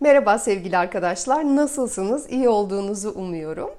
Merhaba sevgili arkadaşlar. Nasılsınız? İyi olduğunuzu umuyorum.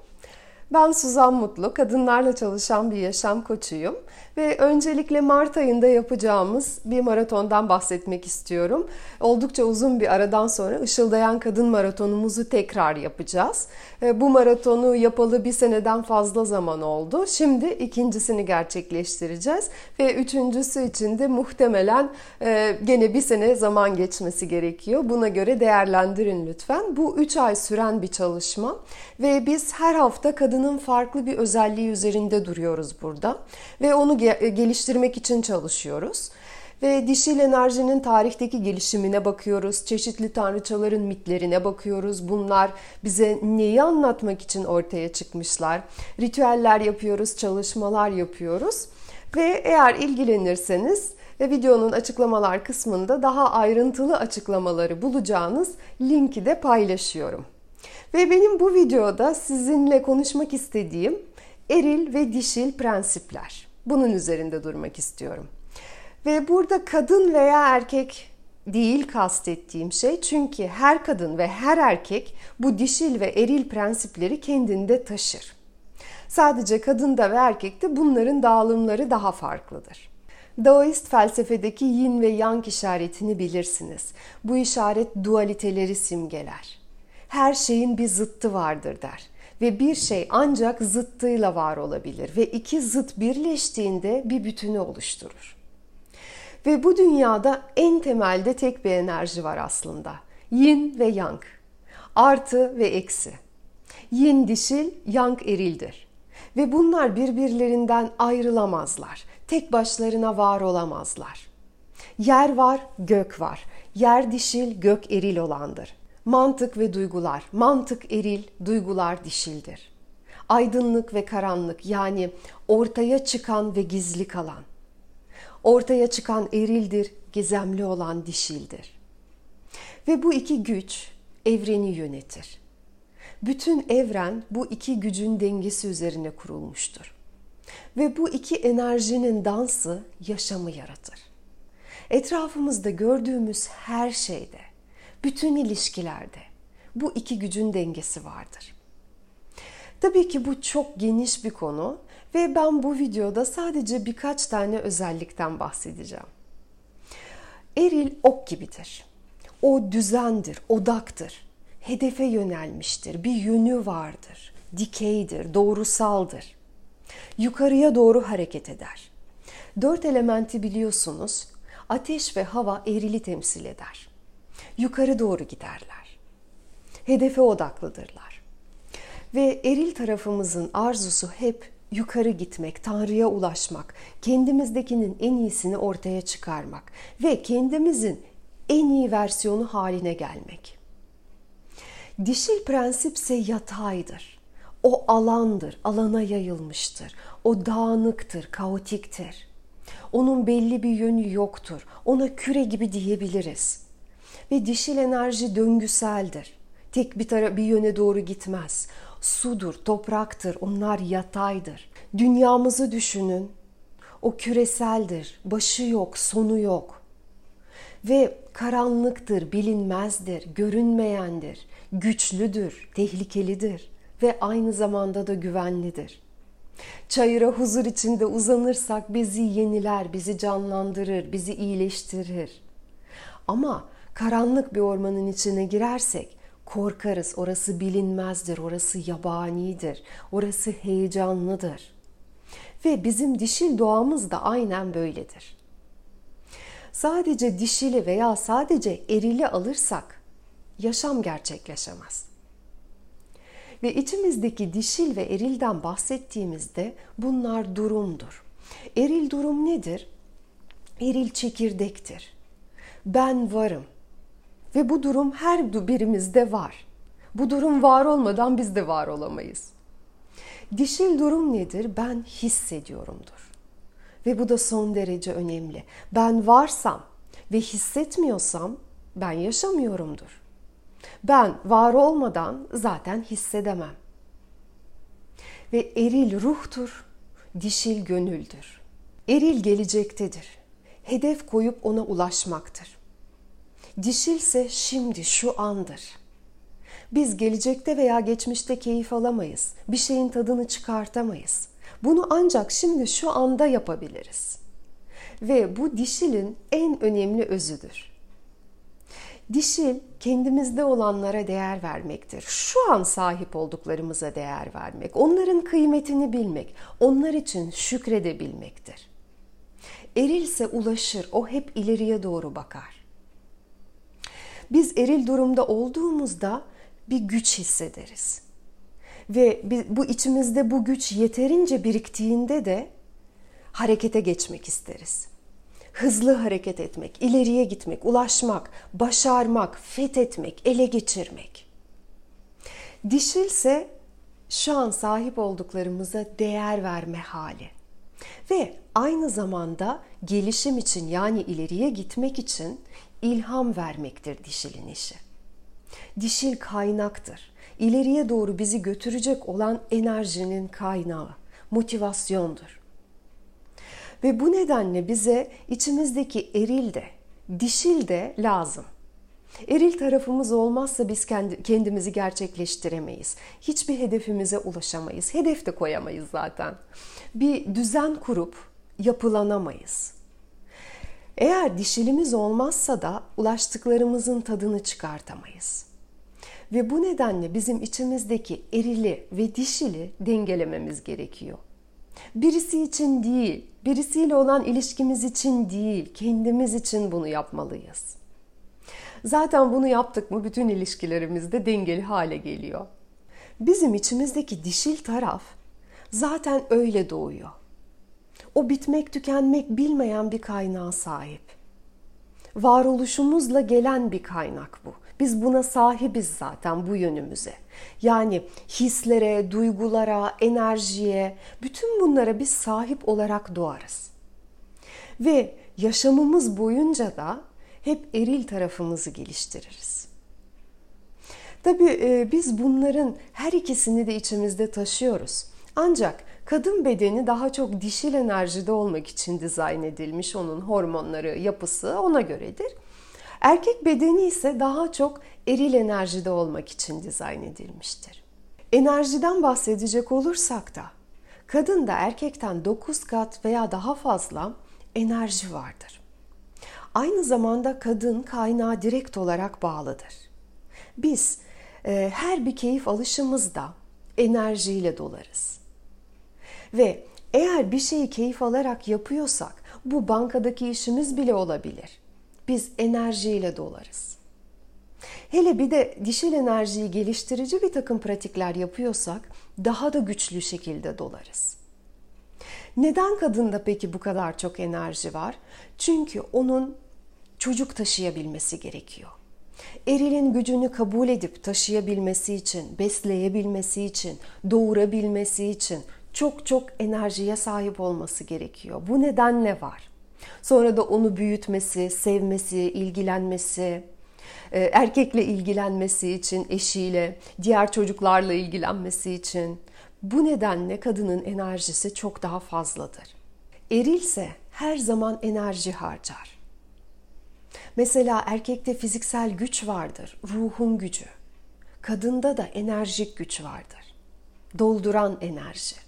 Ben Suzan Mutlu, kadınlarla çalışan bir yaşam koçuyum ve öncelikle Mart ayında yapacağımız bir maratondan bahsetmek istiyorum. Oldukça uzun bir aradan sonra Işıldayan Kadın Maratonumuzu tekrar yapacağız. Bu maratonu yapalı bir seneden fazla zaman oldu. Şimdi ikincisini gerçekleştireceğiz ve üçüncüsü için de muhtemelen e, gene bir sene zaman geçmesi gerekiyor. Buna göre değerlendirin lütfen. Bu üç ay süren bir çalışma ve biz her hafta kadının farklı bir özelliği üzerinde duruyoruz burada ve onu geliştirmek için çalışıyoruz. Ve dişil enerjinin tarihteki gelişimine bakıyoruz. Çeşitli tanrıçaların mitlerine bakıyoruz. Bunlar bize neyi anlatmak için ortaya çıkmışlar. Ritüeller yapıyoruz, çalışmalar yapıyoruz. Ve eğer ilgilenirseniz ve videonun açıklamalar kısmında daha ayrıntılı açıklamaları bulacağınız linki de paylaşıyorum. Ve benim bu videoda sizinle konuşmak istediğim eril ve dişil prensipler. Bunun üzerinde durmak istiyorum. Ve burada kadın veya erkek değil kastettiğim şey çünkü her kadın ve her erkek bu dişil ve eril prensipleri kendinde taşır. Sadece kadında ve erkekte bunların dağılımları daha farklıdır. Daoist felsefedeki yin ve yang işaretini bilirsiniz. Bu işaret dualiteleri simgeler. Her şeyin bir zıttı vardır der ve bir şey ancak zıttıyla var olabilir ve iki zıt birleştiğinde bir bütünü oluşturur. Ve bu dünyada en temelde tek bir enerji var aslında. Yin ve yang. Artı ve eksi. Yin dişil, yang erildir. Ve bunlar birbirlerinden ayrılamazlar. Tek başlarına var olamazlar. Yer var, gök var. Yer dişil, gök eril olandır. Mantık ve duygular. Mantık eril, duygular dişildir. Aydınlık ve karanlık yani ortaya çıkan ve gizli kalan. Ortaya çıkan erildir, gizemli olan dişildir. Ve bu iki güç evreni yönetir. Bütün evren bu iki gücün dengesi üzerine kurulmuştur. Ve bu iki enerjinin dansı yaşamı yaratır. Etrafımızda gördüğümüz her şeyde bütün ilişkilerde bu iki gücün dengesi vardır. Tabii ki bu çok geniş bir konu ve ben bu videoda sadece birkaç tane özellikten bahsedeceğim. Eril ok gibidir. O düzendir, odaktır. Hedefe yönelmiştir, bir yönü vardır. Dikeydir, doğrusaldır. Yukarıya doğru hareket eder. Dört elementi biliyorsunuz. Ateş ve hava erili temsil eder yukarı doğru giderler. Hedefe odaklıdırlar. Ve eril tarafımızın arzusu hep yukarı gitmek, Tanrı'ya ulaşmak, kendimizdekinin en iyisini ortaya çıkarmak ve kendimizin en iyi versiyonu haline gelmek. Dişil prensip ise yataydır. O alandır, alana yayılmıştır. O dağınıktır, kaotiktir. Onun belli bir yönü yoktur. Ona küre gibi diyebiliriz. Ve dişil enerji döngüseldir. Tek bir tara bir yöne doğru gitmez. Sudur, topraktır, onlar yataydır. Dünyamızı düşünün. O küreseldir. Başı yok, sonu yok. Ve karanlıktır, bilinmezdir, görünmeyendir, güçlüdür, tehlikelidir ve aynı zamanda da güvenlidir. Çayıra huzur içinde uzanırsak bizi yeniler, bizi canlandırır, bizi iyileştirir. Ama karanlık bir ormanın içine girersek korkarız. Orası bilinmezdir, orası yabanidir, orası heyecanlıdır. Ve bizim dişil doğamız da aynen böyledir. Sadece dişili veya sadece erili alırsak yaşam gerçekleşemez. Ve içimizdeki dişil ve erilden bahsettiğimizde bunlar durumdur. Eril durum nedir? Eril çekirdektir. Ben varım. Ve bu durum her birimizde var. Bu durum var olmadan biz de var olamayız. Dişil durum nedir? Ben hissediyorumdur. Ve bu da son derece önemli. Ben varsam ve hissetmiyorsam ben yaşamıyorumdur. Ben var olmadan zaten hissedemem. Ve eril ruhtur, dişil gönüldür. Eril gelecektedir. Hedef koyup ona ulaşmaktır Dişilse şimdi şu andır. Biz gelecekte veya geçmişte keyif alamayız. Bir şeyin tadını çıkartamayız. Bunu ancak şimdi şu anda yapabiliriz. Ve bu dişilin en önemli özüdür. Dişil kendimizde olanlara değer vermektir. Şu an sahip olduklarımıza değer vermek, onların kıymetini bilmek, onlar için şükredebilmektir. Erilse ulaşır, o hep ileriye doğru bakar. Biz eril durumda olduğumuzda bir güç hissederiz. Ve bu içimizde bu güç yeterince biriktiğinde de harekete geçmek isteriz. Hızlı hareket etmek, ileriye gitmek, ulaşmak, başarmak, fethetmek, ele geçirmek. Dişilse şu an sahip olduklarımıza değer verme hali. Ve aynı zamanda gelişim için yani ileriye gitmek için ilham vermektir dişilin işi. Dişil kaynaktır. İleriye doğru bizi götürecek olan enerjinin kaynağı, motivasyondur. Ve bu nedenle bize içimizdeki eril de, dişil de lazım. Eril tarafımız olmazsa biz kendi, kendimizi gerçekleştiremeyiz. Hiçbir hedefimize ulaşamayız. Hedef de koyamayız zaten. Bir düzen kurup yapılanamayız. Eğer dişilimiz olmazsa da ulaştıklarımızın tadını çıkartamayız. Ve bu nedenle bizim içimizdeki erili ve dişili dengelememiz gerekiyor. Birisi için değil, birisiyle olan ilişkimiz için değil, kendimiz için bunu yapmalıyız. Zaten bunu yaptık mı bütün ilişkilerimizde dengeli hale geliyor. Bizim içimizdeki dişil taraf zaten öyle doğuyor. O bitmek tükenmek bilmeyen bir kaynağa sahip. Varoluşumuzla gelen bir kaynak bu. Biz buna sahibiz zaten bu yönümüze. Yani hislere, duygulara, enerjiye, bütün bunlara biz sahip olarak doğarız. Ve yaşamımız boyunca da hep eril tarafımızı geliştiririz. Tabii e, biz bunların her ikisini de içimizde taşıyoruz. Ancak kadın bedeni daha çok dişil enerjide olmak için dizayn edilmiş. Onun hormonları, yapısı ona göredir. Erkek bedeni ise daha çok eril enerjide olmak için dizayn edilmiştir. Enerjiden bahsedecek olursak da kadında erkekten 9 kat veya daha fazla enerji vardır. Aynı zamanda kadın kaynağa direkt olarak bağlıdır. Biz e, her bir keyif alışımızda enerjiyle dolarız. Ve eğer bir şeyi keyif alarak yapıyorsak bu bankadaki işimiz bile olabilir. Biz enerjiyle dolarız. Hele bir de dişil enerjiyi geliştirici bir takım pratikler yapıyorsak daha da güçlü şekilde dolarız. Neden kadında peki bu kadar çok enerji var? Çünkü onun çocuk taşıyabilmesi gerekiyor. Erilin gücünü kabul edip taşıyabilmesi için, besleyebilmesi için, doğurabilmesi için çok çok enerjiye sahip olması gerekiyor. Bu nedenle var. Sonra da onu büyütmesi, sevmesi, ilgilenmesi, e, erkekle ilgilenmesi için, eşiyle, diğer çocuklarla ilgilenmesi için. Bu nedenle kadının enerjisi çok daha fazladır. Erilse her zaman enerji harcar. Mesela erkekte fiziksel güç vardır, ruhun gücü. Kadında da enerjik güç vardır. Dolduran enerji.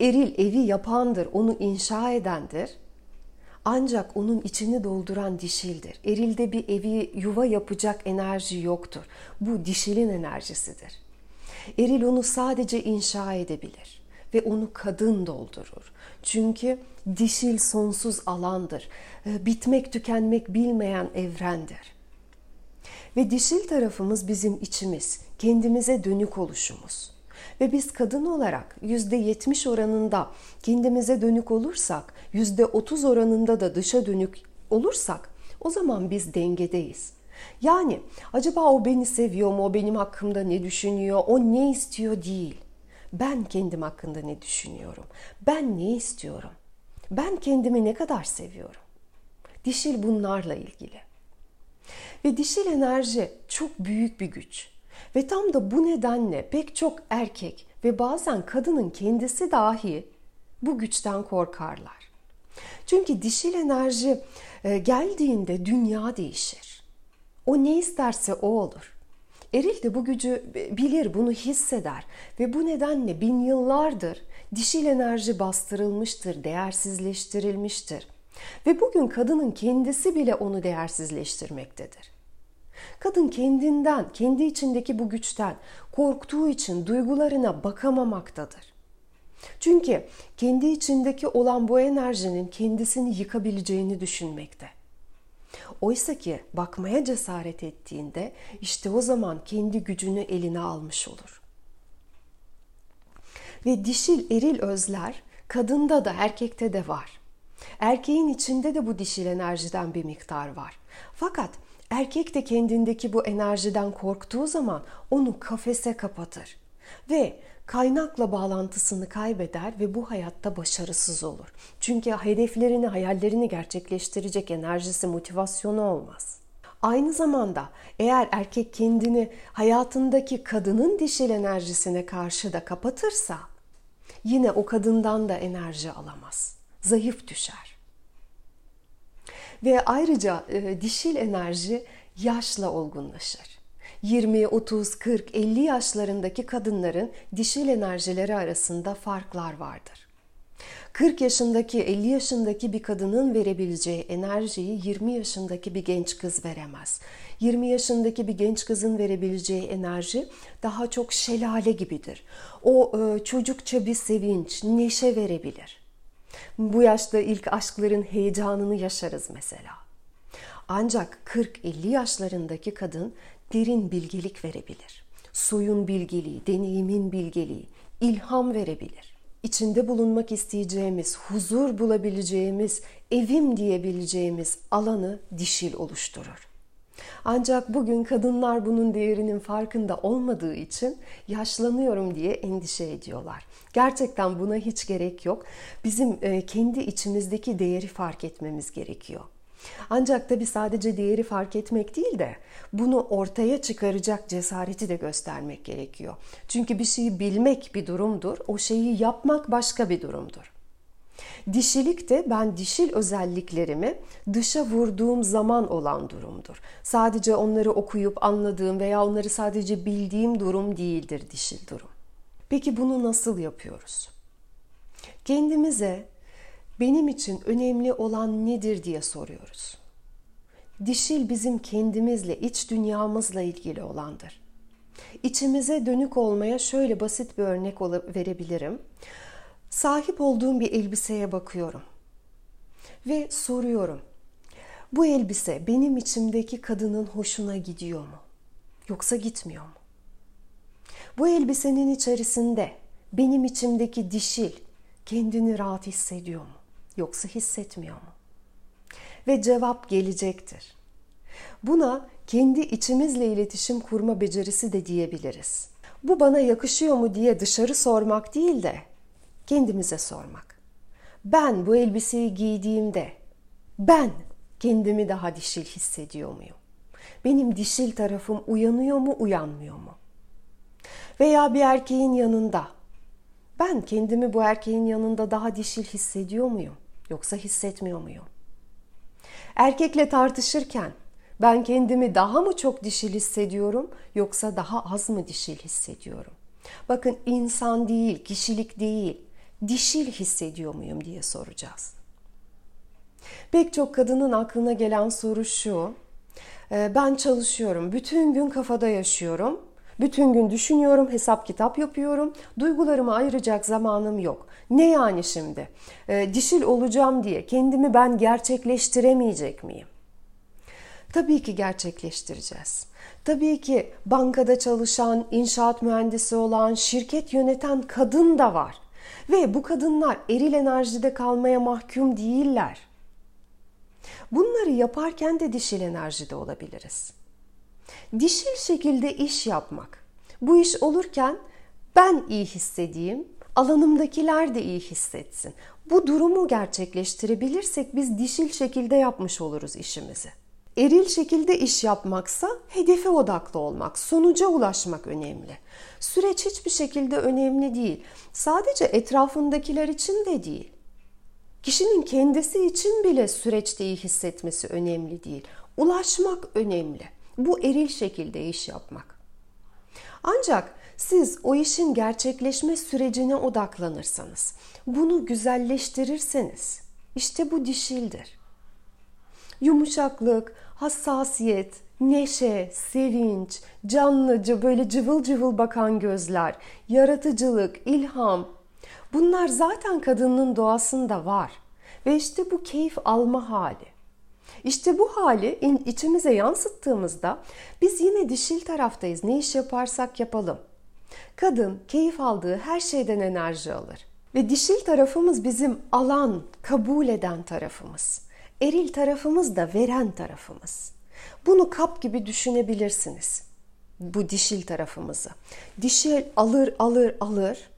Eril evi yapandır, onu inşa edendir. Ancak onun içini dolduran dişildir. Erilde bir evi yuva yapacak enerji yoktur. Bu dişilin enerjisidir. Eril onu sadece inşa edebilir ve onu kadın doldurur. Çünkü dişil sonsuz alandır. Ee, bitmek tükenmek bilmeyen evrendir. Ve dişil tarafımız bizim içimiz, kendimize dönük oluşumuz. Ve biz kadın olarak %70 oranında kendimize dönük olursak, %30 oranında da dışa dönük olursak o zaman biz dengedeyiz. Yani acaba o beni seviyor mu, o benim hakkımda ne düşünüyor, o ne istiyor değil. Ben kendim hakkında ne düşünüyorum? Ben ne istiyorum? Ben kendimi ne kadar seviyorum? Dişil bunlarla ilgili. Ve dişil enerji çok büyük bir güç. Ve tam da bu nedenle pek çok erkek ve bazen kadının kendisi dahi bu güçten korkarlar. Çünkü dişil enerji e, geldiğinde dünya değişir. O ne isterse o olur. Eril de bu gücü bilir, bunu hisseder ve bu nedenle bin yıllardır dişil enerji bastırılmıştır, değersizleştirilmiştir. Ve bugün kadının kendisi bile onu değersizleştirmektedir. Kadın kendinden, kendi içindeki bu güçten korktuğu için duygularına bakamamaktadır. Çünkü kendi içindeki olan bu enerjinin kendisini yıkabileceğini düşünmekte. Oysa ki bakmaya cesaret ettiğinde işte o zaman kendi gücünü eline almış olur. Ve dişil eril özler kadında da erkekte de var. Erkeğin içinde de bu dişil enerjiden bir miktar var. Fakat erkek de kendindeki bu enerjiden korktuğu zaman onu kafese kapatır. Ve kaynakla bağlantısını kaybeder ve bu hayatta başarısız olur. Çünkü hedeflerini, hayallerini gerçekleştirecek enerjisi, motivasyonu olmaz. Aynı zamanda eğer erkek kendini hayatındaki kadının dişil enerjisine karşı da kapatırsa yine o kadından da enerji alamaz. Zayıf düşer. Ve ayrıca e, dişil enerji yaşla olgunlaşır. 20, 30, 40, 50 yaşlarındaki kadınların dişil enerjileri arasında farklar vardır. 40 yaşındaki, 50 yaşındaki bir kadının verebileceği enerjiyi 20 yaşındaki bir genç kız veremez. 20 yaşındaki bir genç kızın verebileceği enerji daha çok şelale gibidir. O e, çocukça bir sevinç, neşe verebilir. Bu yaşta ilk aşkların heyecanını yaşarız mesela. Ancak 40-50 yaşlarındaki kadın derin bilgelik verebilir. Soyun bilgeliği, deneyimin bilgeliği, ilham verebilir. İçinde bulunmak isteyeceğimiz, huzur bulabileceğimiz, evim diyebileceğimiz alanı dişil oluşturur. Ancak bugün kadınlar bunun değerinin farkında olmadığı için yaşlanıyorum diye endişe ediyorlar. Gerçekten buna hiç gerek yok. Bizim e, kendi içimizdeki değeri fark etmemiz gerekiyor. Ancak tabi sadece değeri fark etmek değil de bunu ortaya çıkaracak cesareti de göstermek gerekiyor. Çünkü bir şeyi bilmek bir durumdur, o şeyi yapmak başka bir durumdur. Dişilik de ben dişil özelliklerimi dışa vurduğum zaman olan durumdur. Sadece onları okuyup anladığım veya onları sadece bildiğim durum değildir dişil durum. Peki bunu nasıl yapıyoruz? Kendimize benim için önemli olan nedir diye soruyoruz. Dişil bizim kendimizle, iç dünyamızla ilgili olandır. İçimize dönük olmaya şöyle basit bir örnek verebilirim. Sahip olduğum bir elbiseye bakıyorum ve soruyorum. Bu elbise benim içimdeki kadının hoşuna gidiyor mu? Yoksa gitmiyor mu? Bu elbisenin içerisinde benim içimdeki dişil kendini rahat hissediyor mu? Yoksa hissetmiyor mu? Ve cevap gelecektir. Buna kendi içimizle iletişim kurma becerisi de diyebiliriz. Bu bana yakışıyor mu diye dışarı sormak değil de kendimize sormak. Ben bu elbiseyi giydiğimde ben kendimi daha dişil hissediyor muyum? Benim dişil tarafım uyanıyor mu, uyanmıyor mu? Veya bir erkeğin yanında ben kendimi bu erkeğin yanında daha dişil hissediyor muyum? Yoksa hissetmiyor muyum? Erkekle tartışırken ben kendimi daha mı çok dişil hissediyorum yoksa daha az mı dişil hissediyorum? Bakın insan değil, kişilik değil, dişil hissediyor muyum diye soracağız. Pek çok kadının aklına gelen soru şu. Ee, ben çalışıyorum, bütün gün kafada yaşıyorum. Bütün gün düşünüyorum, hesap kitap yapıyorum. Duygularımı ayıracak zamanım yok. Ne yani şimdi? E, dişil olacağım diye kendimi ben gerçekleştiremeyecek miyim? Tabii ki gerçekleştireceğiz. Tabii ki bankada çalışan, inşaat mühendisi olan, şirket yöneten kadın da var. Ve bu kadınlar eril enerjide kalmaya mahkum değiller. Bunları yaparken de dişil enerjide olabiliriz. Dişil şekilde iş yapmak. Bu iş olurken ben iyi hissedeyim, alanımdakiler de iyi hissetsin. Bu durumu gerçekleştirebilirsek biz dişil şekilde yapmış oluruz işimizi. Eril şekilde iş yapmaksa hedefe odaklı olmak, sonuca ulaşmak önemli. Süreç hiçbir şekilde önemli değil. Sadece etrafındakiler için de değil. Kişinin kendisi için bile süreçte iyi hissetmesi önemli değil. Ulaşmak önemli. Bu eril şekilde iş yapmak. Ancak siz o işin gerçekleşme sürecine odaklanırsanız, bunu güzelleştirirseniz işte bu dişildir. Yumuşaklık, hassasiyet, neşe, sevinç, canlıcı böyle cıvıl cıvıl bakan gözler, yaratıcılık, ilham bunlar zaten kadının doğasında var. Ve işte bu keyif alma hali. İşte bu hali içimize yansıttığımızda biz yine dişil taraftayız. Ne iş yaparsak yapalım. Kadın keyif aldığı her şeyden enerji alır. Ve dişil tarafımız bizim alan, kabul eden tarafımız. Eril tarafımız da veren tarafımız. Bunu kap gibi düşünebilirsiniz. Bu dişil tarafımızı. Dişil alır alır alır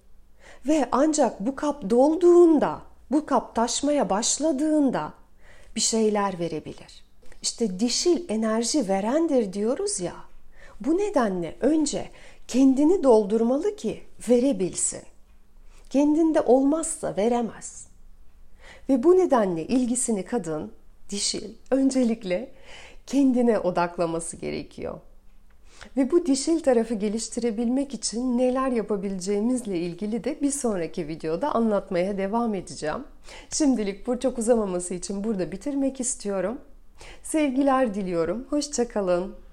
ve ancak bu kap dolduğunda, bu kap taşmaya başladığında bir şeyler verebilir. İşte dişil enerji verendir diyoruz ya. Bu nedenle önce kendini doldurmalı ki verebilsin. Kendinde olmazsa veremez. Ve bu nedenle ilgisini kadın, dişil öncelikle kendine odaklaması gerekiyor. Ve bu dişil tarafı geliştirebilmek için neler yapabileceğimizle ilgili de bir sonraki videoda anlatmaya devam edeceğim. Şimdilik bu çok uzamaması için burada bitirmek istiyorum. Sevgiler diliyorum. Hoşçakalın.